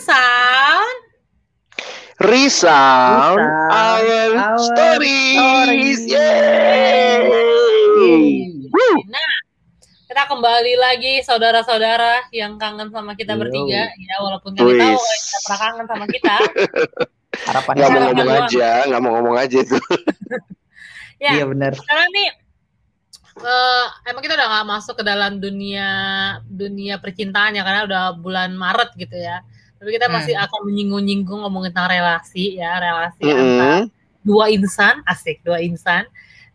Sound Resound our, our stories. stories. Nah, kita kembali lagi saudara-saudara yang kangen sama kita Yo. bertiga ya walaupun kami tahu kita pernah kangen sama kita. Harapan nggak mau ngomong aja, nggak mau ngomong aja itu. ya, iya benar. Sekarang nih uh, emang kita udah nggak masuk ke dalam dunia dunia percintaan ya karena udah bulan Maret gitu ya. Tapi kita masih hmm. akan menyinggung-nyinggung ngomongin tentang relasi ya, relasi hmm. antara dua insan, asik, dua insan,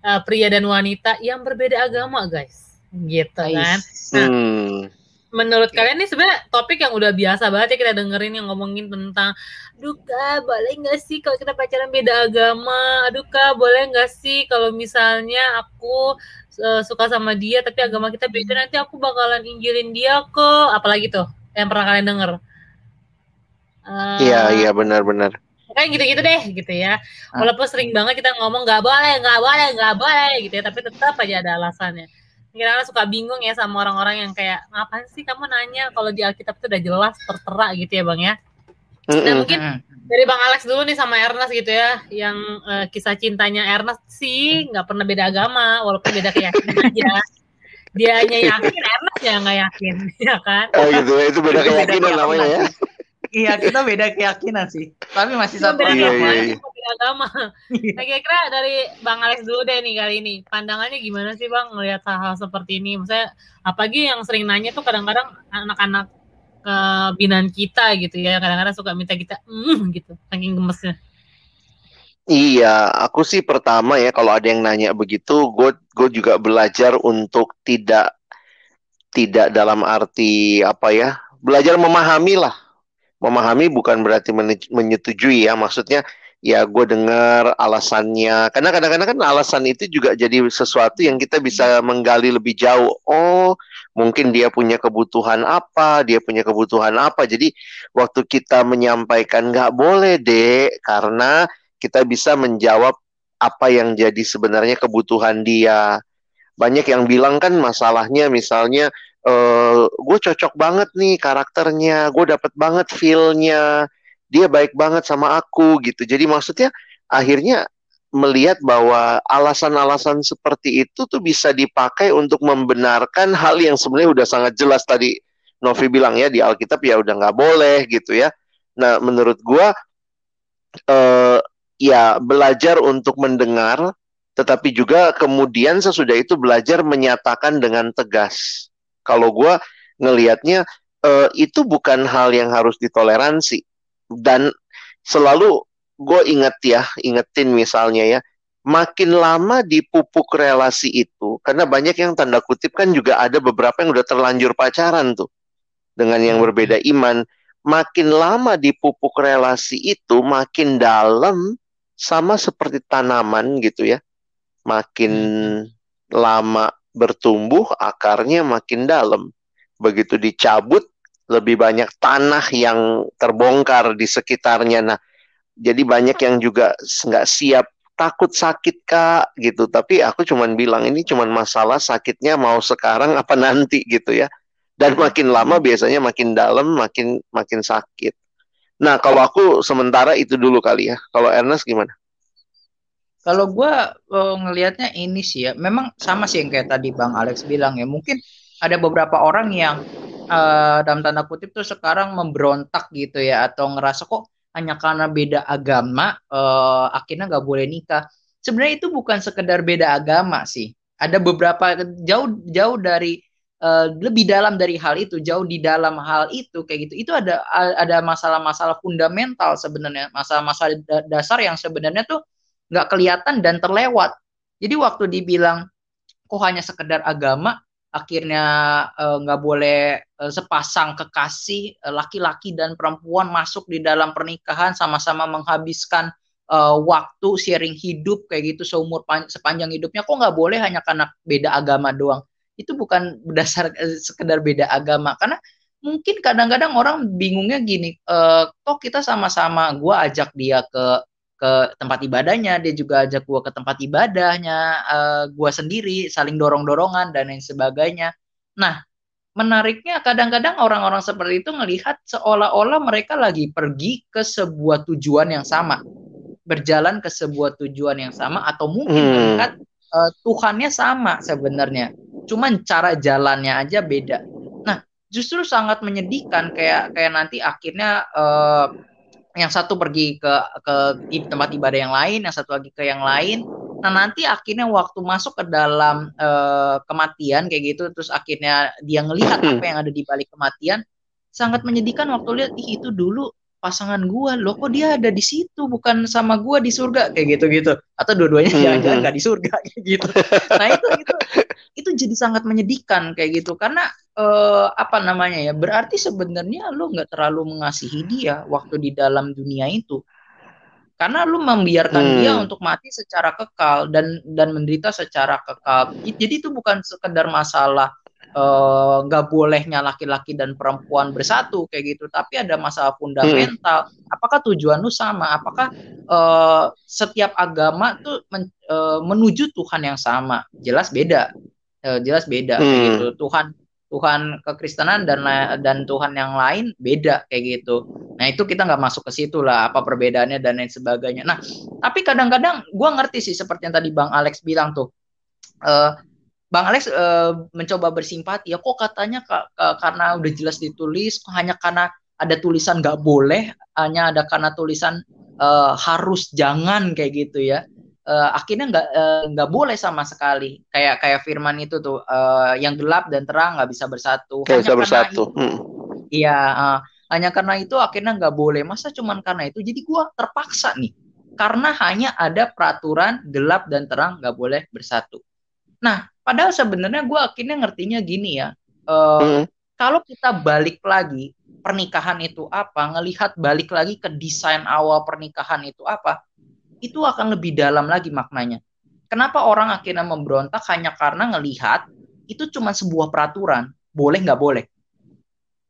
uh, pria dan wanita yang berbeda agama, guys. Gitu kan. Nah, hmm menurut kalian ini sebenarnya topik yang udah biasa banget ya kita dengerin yang ngomongin tentang duka boleh nggak sih kalau kita pacaran beda agama aduh kak boleh nggak sih kalau misalnya aku uh, suka sama dia tapi agama kita beda nanti aku bakalan injilin dia kok apalagi tuh yang pernah kalian denger uh, iya iya benar-benar kayak gitu-gitu deh gitu ya. Ah. walaupun sering banget kita ngomong nggak boleh nggak boleh nggak boleh gitu ya tapi tetap aja ada alasannya. Kadang suka bingung ya sama orang-orang yang kayak ngapain sih kamu nanya kalau di Alkitab itu udah jelas tertera gitu ya bang ya. Nah mungkin dari bang Alex dulu nih sama Ernest gitu ya yang uh, kisah cintanya Ernest sih nggak pernah beda agama walaupun beda keyakinan aja. Dia hanya yakin Ernest ya nggak yakin ya kan? Oh gitu itu beda keyakinan namanya ya iya kita beda keyakinan sih. Tapi masih satu agama. iya, iya, iya. agama. Nah kira-kira dari bang Alex dulu deh nih kali ini pandangannya gimana sih bang melihat hal-hal seperti ini? Misalnya apalagi yang sering nanya tuh kadang-kadang anak-anak ke binaan kita gitu ya. Kadang-kadang suka minta kita mm, gitu saking gemesnya. Iya, aku sih pertama ya kalau ada yang nanya begitu, gue gue juga belajar untuk tidak tidak dalam arti apa ya, belajar memahami lah memahami bukan berarti menyetujui ya. Maksudnya ya gue dengar alasannya. Karena kadang-kadang kan alasan itu juga jadi sesuatu yang kita bisa menggali lebih jauh. Oh mungkin dia punya kebutuhan apa dia punya kebutuhan apa. Jadi waktu kita menyampaikan nggak boleh deh karena kita bisa menjawab apa yang jadi sebenarnya kebutuhan dia. Banyak yang bilang kan masalahnya misalnya uh, gue cocok banget nih karakternya, gue dapet banget feelnya, dia baik banget sama aku gitu. Jadi maksudnya akhirnya melihat bahwa alasan-alasan seperti itu tuh bisa dipakai untuk membenarkan hal yang sebenarnya udah sangat jelas tadi Novi bilang ya di Alkitab ya udah nggak boleh gitu ya. Nah menurut gue uh, ya belajar untuk mendengar, tetapi juga kemudian sesudah itu belajar menyatakan dengan tegas kalau gue ngelihatnya uh, itu bukan hal yang harus ditoleransi dan selalu gue inget ya ingetin misalnya ya makin lama dipupuk relasi itu karena banyak yang tanda kutip kan juga ada beberapa yang udah terlanjur pacaran tuh dengan yang hmm. berbeda iman makin lama dipupuk relasi itu makin dalam sama seperti tanaman gitu ya makin hmm. lama bertumbuh, akarnya makin dalam. Begitu dicabut, lebih banyak tanah yang terbongkar di sekitarnya. Nah, jadi banyak yang juga nggak siap. Takut sakit kak gitu. Tapi aku cuman bilang ini cuman masalah sakitnya mau sekarang apa nanti gitu ya. Dan makin lama biasanya makin dalam makin makin sakit. Nah kalau aku sementara itu dulu kali ya. Kalau Ernest gimana kalau gue uh, ngelihatnya ini sih ya, memang sama sih yang kayak tadi Bang Alex bilang ya. Mungkin ada beberapa orang yang uh, dalam tanda kutip tuh sekarang memberontak gitu ya, atau ngerasa kok hanya karena beda agama uh, akhirnya nggak boleh nikah. Sebenarnya itu bukan sekedar beda agama sih. Ada beberapa jauh jauh dari uh, lebih dalam dari hal itu, jauh di dalam hal itu kayak gitu. Itu ada ada masalah-masalah fundamental sebenarnya, masalah-masalah dasar yang sebenarnya tuh nggak kelihatan dan terlewat. Jadi waktu dibilang kok hanya sekedar agama, akhirnya eh, nggak boleh uh, sepasang kekasih laki laki-laki dan perempuan masuk di dalam pernikahan sama-sama menghabiskan waktu sharing hidup kayak gitu seumur sepanjang hidupnya kok nggak boleh hanya karena beda agama doang itu bukan berdasar sekedar beda agama karena mungkin kadang-kadang orang bingungnya gini uh, kok kita sama-sama gue ajak dia ke ke tempat ibadahnya, dia juga ajak gue ke tempat ibadahnya, uh, eh, gue sendiri saling dorong-dorongan dan lain sebagainya. Nah, menariknya kadang-kadang orang-orang seperti itu melihat seolah-olah mereka lagi pergi ke sebuah tujuan yang sama, berjalan ke sebuah tujuan yang sama atau mungkin hmm. melihat uh, Tuhannya sama sebenarnya, cuman cara jalannya aja beda. Nah, justru sangat menyedihkan kayak kayak nanti akhirnya uh, yang satu pergi ke ke tempat ibadah yang lain, yang satu lagi ke yang lain. Nah nanti akhirnya waktu masuk ke dalam uh, kematian kayak gitu, terus akhirnya dia ngelihat apa yang ada di balik kematian, sangat menyedihkan waktu lihat Ih, itu dulu pasangan gua loh kok dia ada di situ? Bukan sama gua di surga kayak gitu gitu atau dua-duanya hmm. jangan-jangan nggak di surga kayak gitu. Nah itu itu itu jadi sangat menyedihkan kayak gitu. Karena uh, apa namanya ya berarti sebenarnya lo nggak terlalu mengasihi dia waktu di dalam dunia itu. Karena lu membiarkan hmm. dia untuk mati secara kekal dan dan menderita secara kekal. Jadi itu bukan sekedar masalah Eh, nggak uh, bolehnya laki-laki dan perempuan bersatu kayak gitu tapi ada masalah fundamental hmm. apakah tujuan lu sama apakah uh, setiap agama tuh men, uh, menuju Tuhan yang sama jelas beda uh, jelas beda hmm. kayak gitu Tuhan Tuhan kekristenan dan dan Tuhan yang lain beda kayak gitu. Nah itu kita nggak masuk ke situ lah apa perbedaannya dan lain sebagainya. Nah tapi kadang-kadang gue ngerti sih seperti yang tadi Bang Alex bilang tuh. Uh, Bang Alex uh, mencoba bersimpati. Ya kok katanya ka, ka, karena udah jelas ditulis hanya karena ada tulisan nggak boleh hanya ada karena tulisan uh, harus jangan kayak gitu ya. Uh, akhirnya nggak nggak uh, boleh sama sekali. Kayak kayak firman itu tuh uh, yang gelap dan terang nggak bisa bersatu. Hanya bisa bersatu. hmm. iya hmm. uh, hanya karena itu akhirnya nggak boleh. Masa cuman karena itu? Jadi gua terpaksa nih. Karena hanya ada peraturan gelap dan terang nggak boleh bersatu. Nah Padahal sebenarnya gue akhirnya ngertinya gini ya. Uh, hmm. Kalau kita balik lagi pernikahan itu apa, ngelihat balik lagi ke desain awal pernikahan itu apa, itu akan lebih dalam lagi maknanya. Kenapa orang akhirnya memberontak hanya karena ngelihat itu cuma sebuah peraturan, boleh nggak boleh.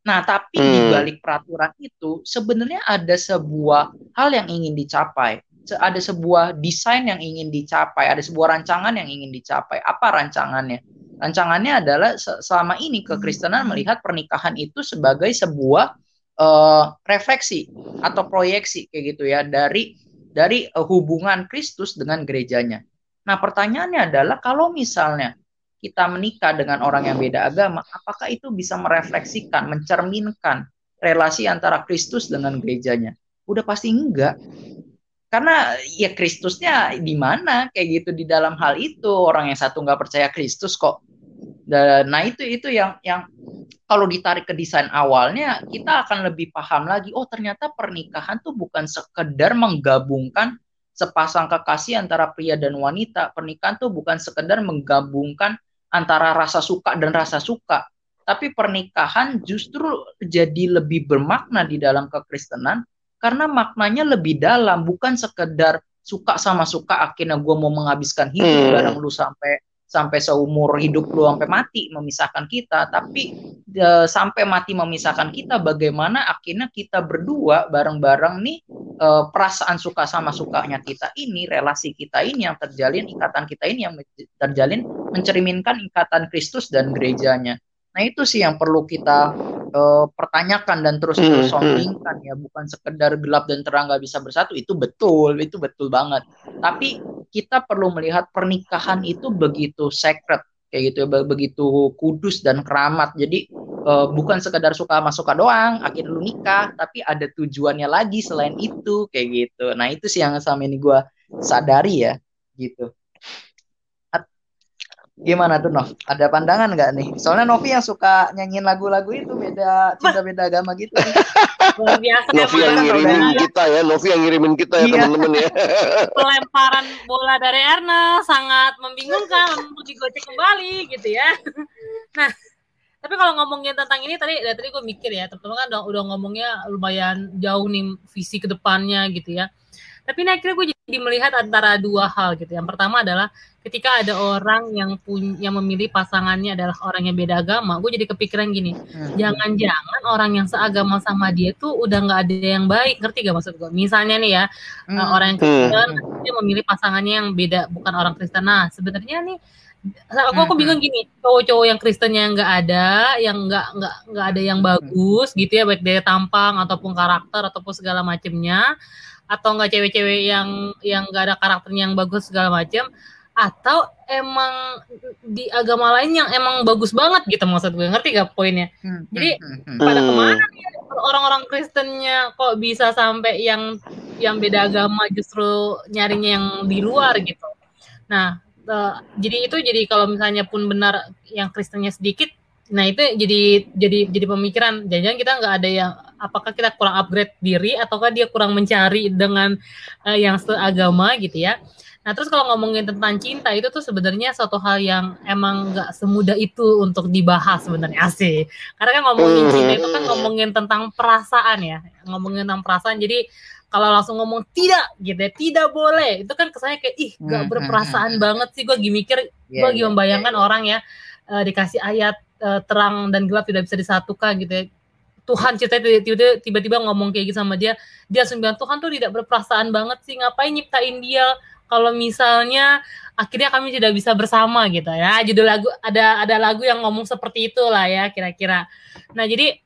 Nah, tapi hmm. di balik peraturan itu sebenarnya ada sebuah hal yang ingin dicapai ada sebuah desain yang ingin dicapai, ada sebuah rancangan yang ingin dicapai. Apa rancangannya? Rancangannya adalah selama ini kekristenan melihat pernikahan itu sebagai sebuah uh, refleksi atau proyeksi kayak gitu ya dari dari uh, hubungan Kristus dengan gerejanya. Nah, pertanyaannya adalah kalau misalnya kita menikah dengan orang yang beda agama, apakah itu bisa merefleksikan, mencerminkan relasi antara Kristus dengan gerejanya? Udah pasti enggak karena ya Kristusnya di mana? Kayak gitu di dalam hal itu. Orang yang satu nggak percaya Kristus kok. Nah itu itu yang yang kalau ditarik ke desain awalnya kita akan lebih paham lagi oh ternyata pernikahan tuh bukan sekedar menggabungkan sepasang kekasih antara pria dan wanita. Pernikahan tuh bukan sekedar menggabungkan antara rasa suka dan rasa suka. Tapi pernikahan justru jadi lebih bermakna di dalam kekristenan karena maknanya lebih dalam bukan sekedar suka sama suka akhirnya gue mau menghabiskan hidup hmm. bareng lu sampai sampai seumur hidup lu sampai mati memisahkan kita tapi e, sampai mati memisahkan kita bagaimana akhirnya kita berdua bareng-bareng nih e, perasaan suka sama sukanya kita ini relasi kita ini yang terjalin ikatan kita ini yang terjalin mencerminkan ikatan Kristus dan gerejanya nah itu sih yang perlu kita uh, pertanyakan dan terus terus hmm, soundingkan ya bukan sekedar gelap dan terang nggak bisa bersatu itu betul itu betul banget. Tapi kita perlu melihat pernikahan itu begitu sacred kayak gitu ya begitu kudus dan keramat. Jadi uh, bukan sekedar suka sama suka doang akhirnya lu nikah tapi ada tujuannya lagi selain itu kayak gitu. Nah itu sih yang sama ini gue sadari ya gitu Gimana tuh Nov? Ada pandangan nggak nih? Soalnya Novi yang suka nyanyiin lagu-lagu itu beda cinta beda agama gitu. Luar biasa. Novi yang ngirimin kita ya, Novi yang ngirimin kita ya iya. teman-teman ya. Pelemparan bola dari Erna sangat membingungkan untuk digocek kembali gitu ya. Nah, tapi kalau ngomongin tentang ini tadi dari tadi gue mikir ya, teman-teman kan udah, udah ngomongnya lumayan jauh nih visi ke depannya gitu ya. Tapi ini akhirnya gue jadi melihat antara dua hal gitu. Yang pertama adalah ketika ada orang yang punya yang memilih pasangannya adalah orang yang beda agama, gue jadi kepikiran gini, hmm. jangan-jangan orang yang seagama sama dia tuh udah nggak ada yang baik, ngerti gak maksud gue? Misalnya nih ya, hmm. orang yang Kristen hmm. dia memilih pasangannya yang beda, bukan orang Kristen. Nah, sebenarnya nih aku aku bingung gini cowok-cowok yang Kristennya nggak ada yang nggak nggak nggak ada yang bagus gitu ya baik dari tampang ataupun karakter ataupun segala macamnya atau enggak cewek-cewek yang yang nggak ada karakternya yang bagus segala macam atau emang di agama lain yang emang bagus banget gitu maksud gue. Ngerti gak poinnya? Hmm, jadi hmm, hmm, pada ke mana ya orang-orang Kristennya kok bisa sampai yang yang beda agama justru nyarinya yang di luar gitu? Nah uh, jadi itu jadi kalau misalnya pun benar yang Kristennya sedikit nah itu jadi jadi jadi pemikiran jangan-jangan kita nggak ada yang apakah kita kurang upgrade diri ataukah dia kurang mencari dengan uh, yang seagama gitu ya Nah, terus kalau ngomongin tentang cinta itu tuh sebenarnya suatu hal yang emang nggak semudah itu untuk dibahas sebenarnya sih. Karena kan ngomongin cinta itu kan ngomongin tentang perasaan ya, ngomongin tentang perasaan. Jadi kalau langsung ngomong tidak gitu ya, tidak boleh. Itu kan kesannya kayak ih nggak hmm, berperasaan hmm, hmm. banget sih. Gue mikir, gue yeah, membayangkan yeah, yeah. orang ya uh, dikasih ayat uh, terang dan gelap tidak bisa disatukan gitu ya. Tuhan cerita tiba-tiba ngomong kayak gitu sama dia, dia bilang Tuhan tuh tidak berperasaan banget sih, ngapain nyiptain dia? kalau misalnya akhirnya kami tidak bisa bersama gitu ya judul lagu ada ada lagu yang ngomong seperti itulah ya kira-kira nah jadi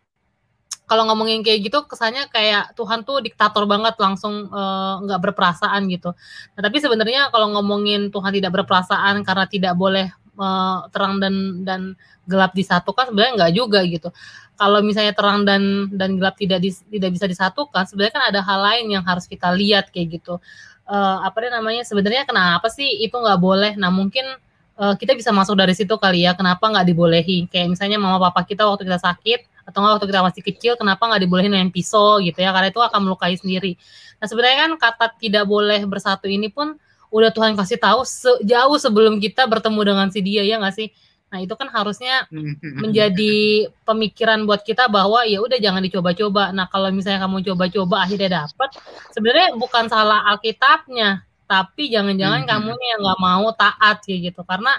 kalau ngomongin kayak gitu kesannya kayak Tuhan tuh diktator banget langsung eh, nggak uh, berperasaan gitu. Nah, tapi sebenarnya kalau ngomongin Tuhan tidak berperasaan karena tidak boleh uh, terang dan dan gelap disatukan sebenarnya nggak juga gitu. Kalau misalnya terang dan dan gelap tidak dis, tidak bisa disatukan, sebenarnya kan ada hal lain yang harus kita lihat kayak gitu. Uh, apa namanya sebenarnya kenapa sih itu nggak boleh? Nah mungkin uh, kita bisa masuk dari situ kali ya kenapa nggak dibolehin kayak misalnya mama papa kita waktu kita sakit atau waktu kita masih kecil kenapa nggak dibolehin main pisau gitu ya? Karena itu akan melukai sendiri. Nah sebenarnya kan kata tidak boleh bersatu ini pun udah Tuhan kasih tahu sejauh sebelum kita bertemu dengan si dia ya nggak sih Nah, itu kan harusnya menjadi pemikiran buat kita bahwa ya udah jangan dicoba-coba. Nah, kalau misalnya kamu coba-coba akhirnya dapat, sebenarnya bukan salah Alkitabnya, tapi jangan-jangan kamu nih yang nggak mau taat kayak gitu. Karena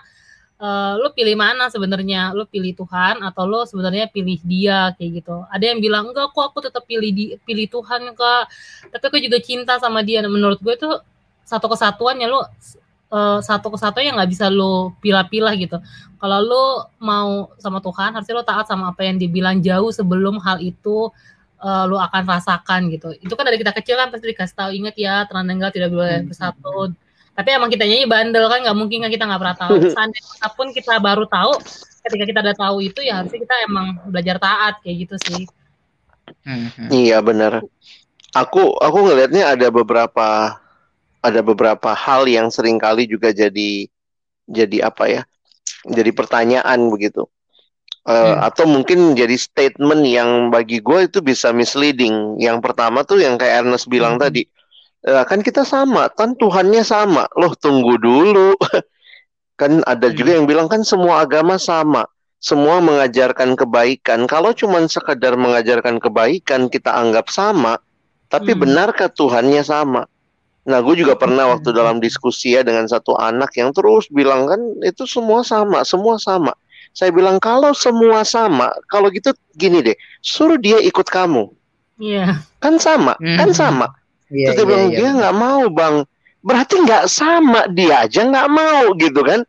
uh, lu pilih mana sebenarnya? Lu pilih Tuhan atau lu sebenarnya pilih dia kayak gitu. Ada yang bilang enggak kok aku tetap pilih di, pilih Tuhan kak. Tapi aku juga cinta sama dia. Nah, menurut gue itu satu kesatuannya lu uh, satu kesatu yang nggak bisa lo pilah-pilah gitu. Kalau lo mau sama Tuhan, harusnya lo taat sama apa yang dibilang jauh sebelum hal itu uh, lo akan rasakan gitu. Itu kan dari kita kecil kan pasti dikasih tahu inget ya terang dan tidak boleh hmm. bersatu. Tapi emang kita nyanyi bandel kan nggak mungkin kan kita nggak pernah tahu. Seandainya pun kita baru tahu, ketika kita udah tahu itu ya harusnya kita emang belajar taat kayak gitu sih. Hmm. Iya benar. Aku aku ngelihatnya ada beberapa ada beberapa hal yang sering kali juga jadi jadi apa ya jadi pertanyaan begitu uh, hmm. atau mungkin jadi statement yang bagi gue itu bisa misleading yang pertama tuh yang kayak Ernest bilang hmm. tadi uh, kan kita sama kan Tuhannya sama loh tunggu dulu kan ada hmm. juga yang bilang kan semua agama sama semua mengajarkan kebaikan kalau cuma sekedar mengajarkan kebaikan kita anggap sama tapi hmm. benarkah Tuhannya sama Nah, gue juga pernah waktu dalam diskusi ya dengan satu anak yang terus bilang kan itu semua sama, semua sama. Saya bilang kalau semua sama, kalau gitu gini deh, suruh dia ikut kamu. Iya. Yeah. Kan sama, mm -hmm. kan sama. Yeah, Terus dia yeah, bilang yeah. dia nggak mau bang, berarti nggak sama dia aja nggak mau gitu kan?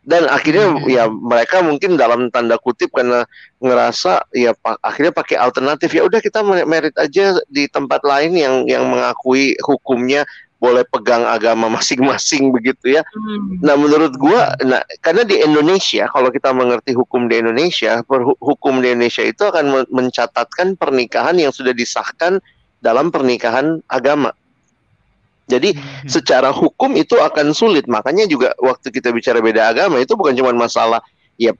Dan akhirnya hmm. ya mereka mungkin dalam tanda kutip karena ngerasa ya pak, akhirnya pakai alternatif ya udah kita merit aja di tempat lain yang yang mengakui hukumnya boleh pegang agama masing-masing begitu ya. Hmm. Nah, menurut gua nah karena di Indonesia kalau kita mengerti hukum di Indonesia, hukum di Indonesia itu akan mencatatkan pernikahan yang sudah disahkan dalam pernikahan agama. Jadi hmm. secara hukum itu akan sulit. Makanya juga waktu kita bicara beda agama itu bukan cuma masalah ya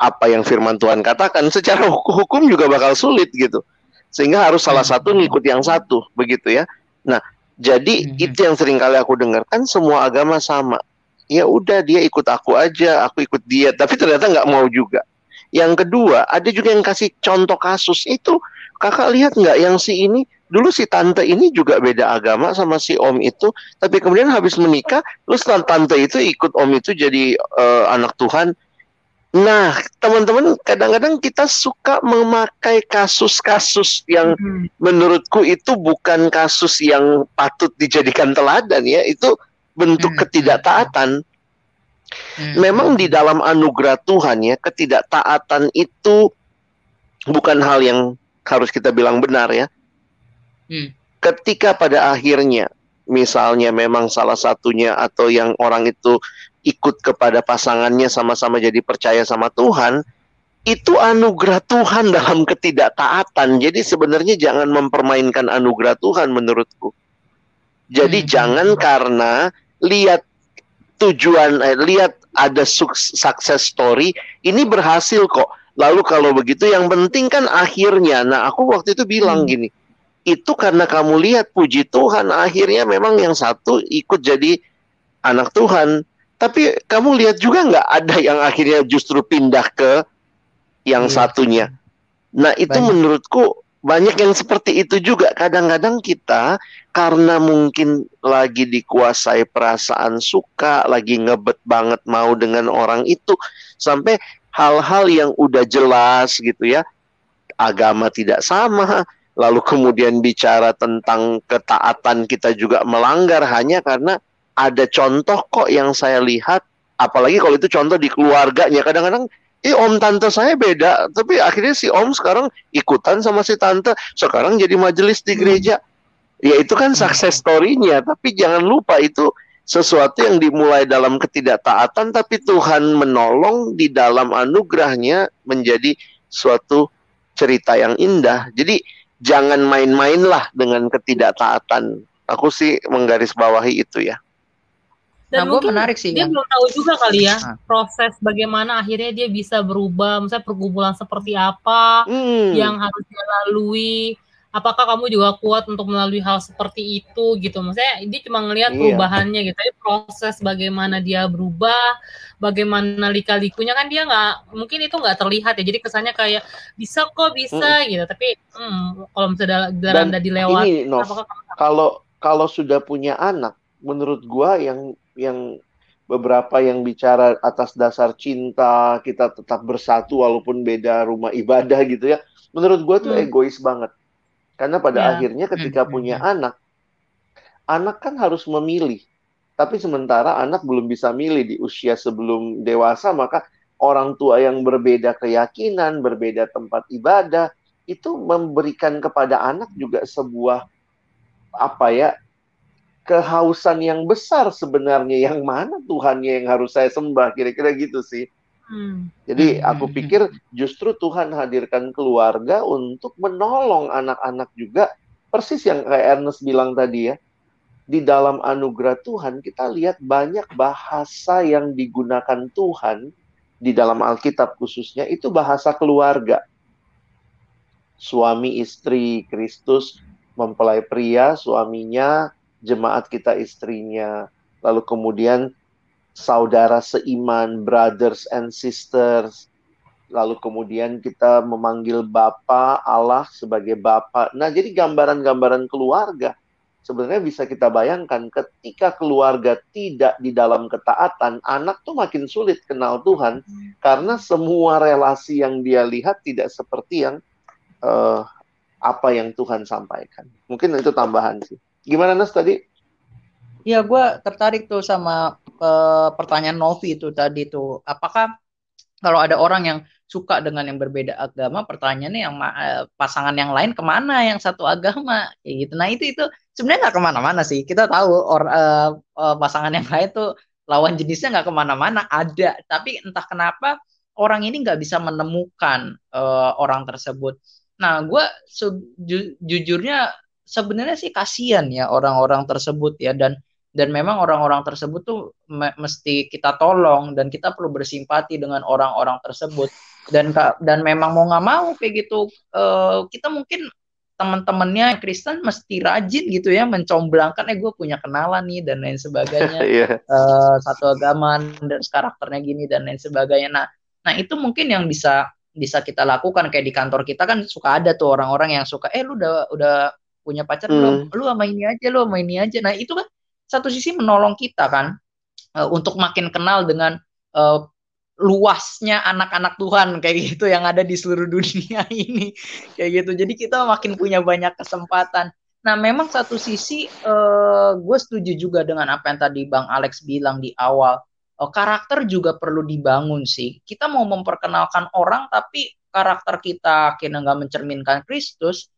apa yang firman Tuhan katakan, secara hukum juga bakal sulit gitu. Sehingga harus salah hmm. satu ngikut yang satu begitu ya. Nah, jadi hmm. itu yang sering kali aku dengar kan semua agama sama. Ya udah dia ikut aku aja, aku ikut dia, tapi ternyata nggak mau juga. Yang kedua, ada juga yang kasih contoh kasus itu kakak lihat nggak yang si ini dulu si tante ini juga beda agama sama si om itu, tapi kemudian habis menikah, lu tante itu ikut om itu jadi uh, anak Tuhan, Nah, teman-teman, kadang-kadang kita suka memakai kasus-kasus yang hmm. menurutku itu bukan kasus yang patut dijadikan teladan ya, itu bentuk hmm. ketidaktaatan. Hmm. Memang di dalam anugerah Tuhan ya, ketidaktaatan itu bukan hal yang harus kita bilang benar ya. Hmm. Ketika pada akhirnya misalnya memang salah satunya atau yang orang itu ikut kepada pasangannya sama-sama jadi percaya sama Tuhan, itu anugerah Tuhan dalam ketidaktaatan. Jadi sebenarnya jangan mempermainkan anugerah Tuhan menurutku. Jadi hmm. jangan karena lihat tujuan eh, lihat ada success story ini berhasil kok. Lalu kalau begitu yang penting kan akhirnya. Nah, aku waktu itu bilang hmm. gini, itu karena kamu lihat puji Tuhan akhirnya memang yang satu ikut jadi anak Tuhan. Tapi kamu lihat juga nggak ada yang akhirnya justru pindah ke yang hmm. satunya. Nah, itu Banyak. menurutku banyak yang seperti itu juga. Kadang-kadang kita karena mungkin lagi dikuasai perasaan suka, lagi ngebet banget mau dengan orang itu, sampai hal-hal yang udah jelas gitu ya, agama tidak sama, lalu kemudian bicara tentang ketaatan kita juga melanggar hanya karena ada contoh kok yang saya lihat, apalagi kalau itu contoh di keluarganya, kadang-kadang Eh om tante saya beda, tapi akhirnya si om sekarang ikutan sama si tante, sekarang jadi majelis di gereja. Ya itu kan success story-nya, tapi jangan lupa itu sesuatu yang dimulai dalam ketidaktaatan, tapi Tuhan menolong di dalam anugerahnya menjadi suatu cerita yang indah. Jadi jangan main-mainlah dengan ketidaktaatan. Aku sih menggarisbawahi itu ya. Dan nah, mungkin menarik sih dia kan? belum tahu juga kali ya nah. proses bagaimana akhirnya dia bisa berubah, misalnya pergumulan seperti apa hmm. yang harus dia lalui. Apakah kamu juga kuat untuk melalui hal seperti itu gitu? Maksudnya dia cuma ngelihat iya. perubahannya gitu, tapi proses bagaimana dia berubah, bagaimana lika-likunya kan dia nggak mungkin itu nggak terlihat ya. Jadi kesannya kayak bisa kok bisa hmm. gitu, tapi hmm, kalau misalnya dalam dilewat, ini, kalau kalau sudah punya anak, menurut gua yang yang beberapa yang bicara atas dasar cinta kita tetap bersatu walaupun beda rumah ibadah gitu ya menurut gue tuh hmm. egois banget karena pada ya. akhirnya ketika hmm. punya hmm. anak anak kan harus memilih tapi sementara anak belum bisa milih di usia sebelum dewasa maka orang tua yang berbeda keyakinan berbeda tempat ibadah itu memberikan kepada anak juga sebuah apa ya kehausan yang besar sebenarnya yang mana Tuhannya yang harus saya sembah kira-kira gitu sih. Hmm. Jadi hmm, aku hmm, pikir justru Tuhan hadirkan keluarga untuk menolong anak-anak juga persis yang kayak Ernest bilang tadi ya. Di dalam anugerah Tuhan kita lihat banyak bahasa yang digunakan Tuhan di dalam Alkitab khususnya itu bahasa keluarga. Suami istri Kristus mempelai pria, suaminya jemaat kita istrinya, lalu kemudian saudara seiman, brothers and sisters, lalu kemudian kita memanggil Bapa Allah sebagai Bapa. Nah, jadi gambaran-gambaran keluarga sebenarnya bisa kita bayangkan ketika keluarga tidak di dalam ketaatan, anak tuh makin sulit kenal Tuhan karena semua relasi yang dia lihat tidak seperti yang uh, apa yang Tuhan sampaikan. Mungkin itu tambahan sih. Gimana Nas tadi? Ya, gue tertarik tuh sama uh, pertanyaan Novi itu tadi tuh. Apakah kalau ada orang yang suka dengan yang berbeda agama, pertanyaannya yang uh, pasangan yang lain ke mana yang satu agama, kayak gitu. Nah itu itu sebenarnya nggak ke mana-mana sih. Kita tahu or, uh, uh, pasangan yang lain tuh lawan jenisnya nggak ke mana-mana, ada. Tapi entah kenapa orang ini nggak bisa menemukan uh, orang tersebut. Nah, gue sejujurnya sebenarnya sih kasihan ya orang-orang tersebut ya dan dan memang orang-orang tersebut tuh me mesti kita tolong dan kita perlu bersimpati dengan orang-orang tersebut. Dan dan memang mau nggak mau kayak gitu uh, kita mungkin teman-temannya Kristen mesti rajin gitu ya mencomblangkan eh gue punya kenalan nih dan lain sebagainya. Yeah. Uh, satu agama dan karakternya gini dan lain sebagainya. Nah nah itu mungkin yang bisa bisa kita lakukan. Kayak di kantor kita kan suka ada tuh orang-orang yang suka eh lu udah udah punya pacar hmm. lu sama ini aja lu sama ini aja. Nah itu kan satu sisi menolong kita kan uh, untuk makin kenal dengan uh, luasnya anak-anak Tuhan kayak gitu yang ada di seluruh dunia ini kayak gitu. Jadi kita makin punya banyak kesempatan. Nah memang satu sisi uh, gue setuju juga dengan apa yang tadi bang Alex bilang di awal. Uh, karakter juga perlu dibangun sih. Kita mau memperkenalkan orang tapi karakter kita akhirnya nggak mencerminkan Kristus,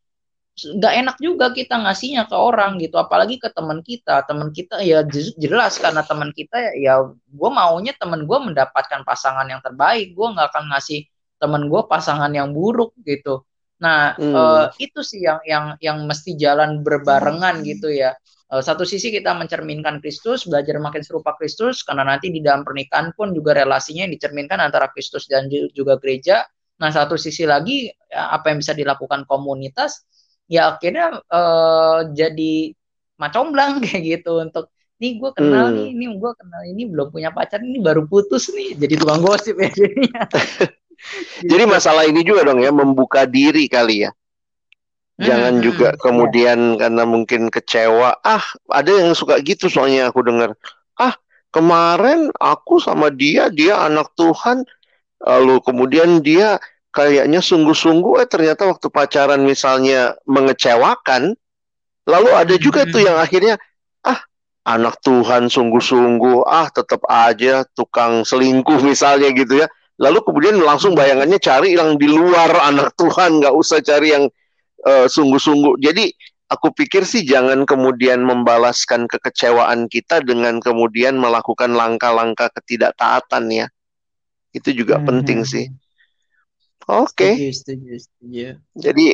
nggak enak juga kita ngasihnya ke orang gitu. Apalagi ke teman kita. Teman kita ya jelas karena teman kita ya, ya gue maunya teman gue mendapatkan pasangan yang terbaik. Gue nggak akan ngasih teman gue pasangan yang buruk gitu. Nah hmm. uh, itu sih yang yang yang mesti jalan berbarengan gitu ya. Uh, satu sisi kita mencerminkan Kristus belajar makin serupa Kristus karena nanti di dalam pernikahan pun juga relasinya yang dicerminkan antara Kristus dan juga gereja. Nah satu sisi lagi ya, apa yang bisa dilakukan komunitas ya akhirnya uh, jadi macomblang kayak gitu untuk nih gue kenal hmm. nih ini gue kenal ini belum punya pacar ini baru putus nih. Jadi tukang gosip ya jadinya. Jadi masalah ini juga dong ya membuka diri kali ya. Jangan hmm, juga hmm, kemudian ya. karena mungkin kecewa ah ada yang suka gitu soalnya aku dengar. Ah kemarin aku sama dia dia anak Tuhan. Lalu kemudian dia kayaknya sungguh-sungguh eh ternyata waktu pacaran misalnya mengecewakan lalu ada juga tuh yang akhirnya ah anak Tuhan sungguh-sungguh ah tetap aja tukang selingkuh misalnya gitu ya lalu kemudian langsung bayangannya cari yang di luar anak Tuhan nggak usah cari yang uh, sungguh-sungguh jadi aku pikir sih jangan kemudian membalaskan kekecewaan kita dengan kemudian melakukan langkah-langkah ketidaktaatan ya itu juga hmm. penting hmm, sih hmm. Oke. Okay. Setuju, setuju, Jadi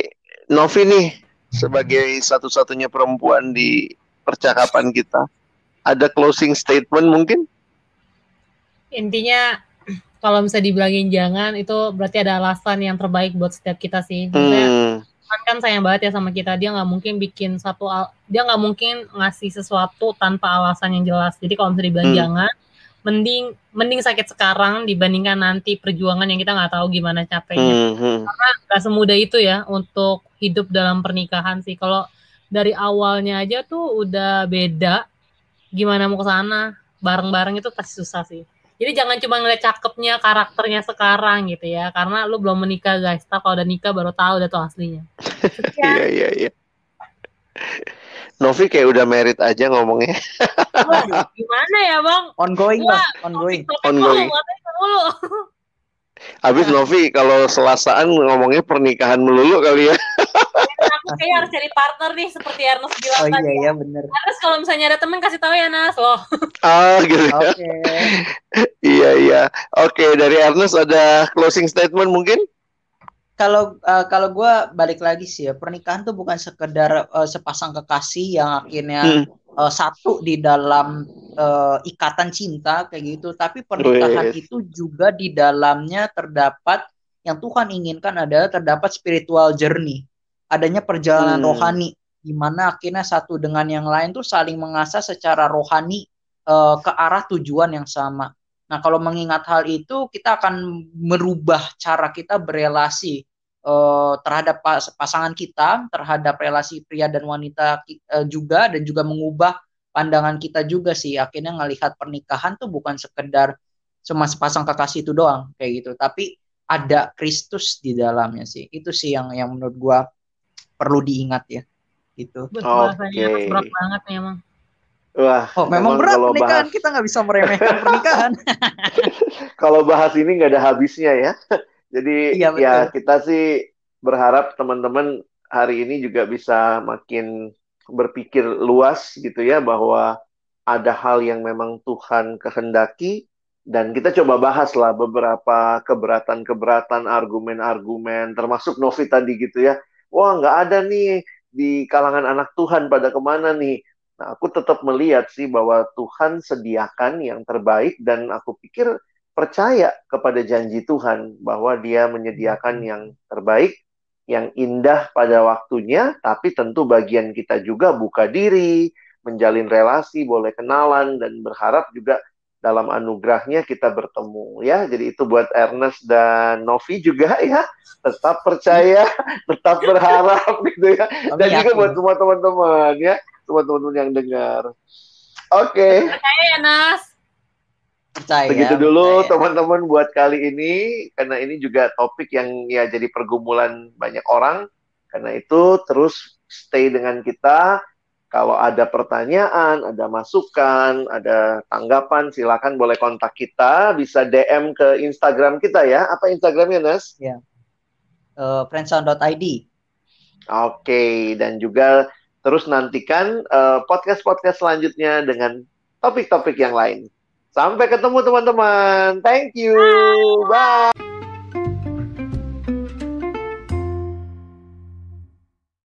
Novi nih sebagai satu-satunya perempuan di percakapan kita, ada closing statement mungkin? Intinya kalau bisa dibilangin jangan itu berarti ada alasan yang terbaik buat setiap kita sih. hmm. kan, kan sayang banget ya sama kita dia nggak mungkin bikin satu dia nggak mungkin ngasih sesuatu tanpa alasan yang jelas. Jadi kalau bisa dibilang hmm. jangan mending mending sakit sekarang dibandingkan nanti perjuangan yang kita nggak tahu gimana capeknya. Hmm, hmm. Karena nggak semudah itu ya untuk hidup dalam pernikahan sih. Kalau dari awalnya aja tuh udah beda, gimana mau ke sana bareng-bareng itu pasti susah sih. Jadi jangan cuma ngeliat cakepnya karakternya sekarang gitu ya, karena lu belum menikah guys. Tapi kalau udah nikah baru tahu udah tuh aslinya. Iya iya iya. Novi kayak udah merit aja ngomongnya. Wah, gimana ya bang? Ongoing Wah, bang, ongoing. Ongoing. Habis Novi kalau selasaan ngomongnya pernikahan melulu kali ya. Aku kayak harus cari partner nih seperti Ernest bilang oh, tadi. Oh iya iya bener. Ernest kalau misalnya ada temen kasih tahu ya Nas loh. Ah gitu. Ya. Oke. Okay. iya iya. Oke okay, dari Ernest ada closing statement mungkin? Kalau uh, kalau gue balik lagi sih ya pernikahan tuh bukan sekedar uh, sepasang kekasih yang akhirnya hmm. uh, satu di dalam uh, ikatan cinta kayak gitu tapi pernikahan Wih. itu juga di dalamnya terdapat yang Tuhan inginkan adalah terdapat spiritual journey adanya perjalanan hmm. rohani di mana akhirnya satu dengan yang lain tuh saling mengasah secara rohani uh, ke arah tujuan yang sama Nah, kalau mengingat hal itu, kita akan merubah cara kita berelasi uh, terhadap pas pasangan kita, terhadap relasi pria dan wanita uh, juga, dan juga mengubah pandangan kita juga sih. Akhirnya ngelihat pernikahan tuh bukan sekedar cuma sepasang kekasih itu doang kayak gitu, tapi ada Kristus di dalamnya sih. Itu sih yang yang menurut gua perlu diingat ya. Gitu. Betul, okay. berat banget memang. Wah, oh, memang berat pernikahan bahas... kita nggak bisa meremehkan pernikahan. kalau bahas ini nggak ada habisnya ya. Jadi iya, ya kita sih berharap teman-teman hari ini juga bisa makin berpikir luas gitu ya bahwa ada hal yang memang Tuhan kehendaki dan kita coba bahas lah beberapa keberatan-keberatan argumen-argumen termasuk Novi tadi gitu ya. Wah nggak ada nih di kalangan anak Tuhan pada ke mana nih? Nah, aku tetap melihat sih bahwa Tuhan sediakan yang terbaik dan aku pikir percaya kepada janji Tuhan bahwa Dia menyediakan yang terbaik, yang indah pada waktunya, tapi tentu bagian kita juga buka diri, menjalin relasi, boleh kenalan dan berharap juga dalam anugerahnya kita bertemu ya. Jadi itu buat Ernest dan Novi juga ya. Tetap percaya, tetap berharap gitu ya. Dan juga buat semua teman-teman ya teman-teman yang dengar. Oke. Okay. Percaya ya, Nas. Percaya. Begitu dulu teman-teman buat kali ini karena ini juga topik yang ya jadi pergumulan banyak orang. Karena itu terus stay dengan kita. Kalau ada pertanyaan, ada masukan, ada tanggapan, silakan boleh kontak kita. Bisa DM ke Instagram kita ya. Apa Instagramnya, Nas? Ya. Uh, friendsound.id. Oke, dan juga terus nantikan podcast eh, podcast-podcast selanjutnya dengan topik-topik yang lain. Sampai ketemu teman-teman. Thank you. Bye.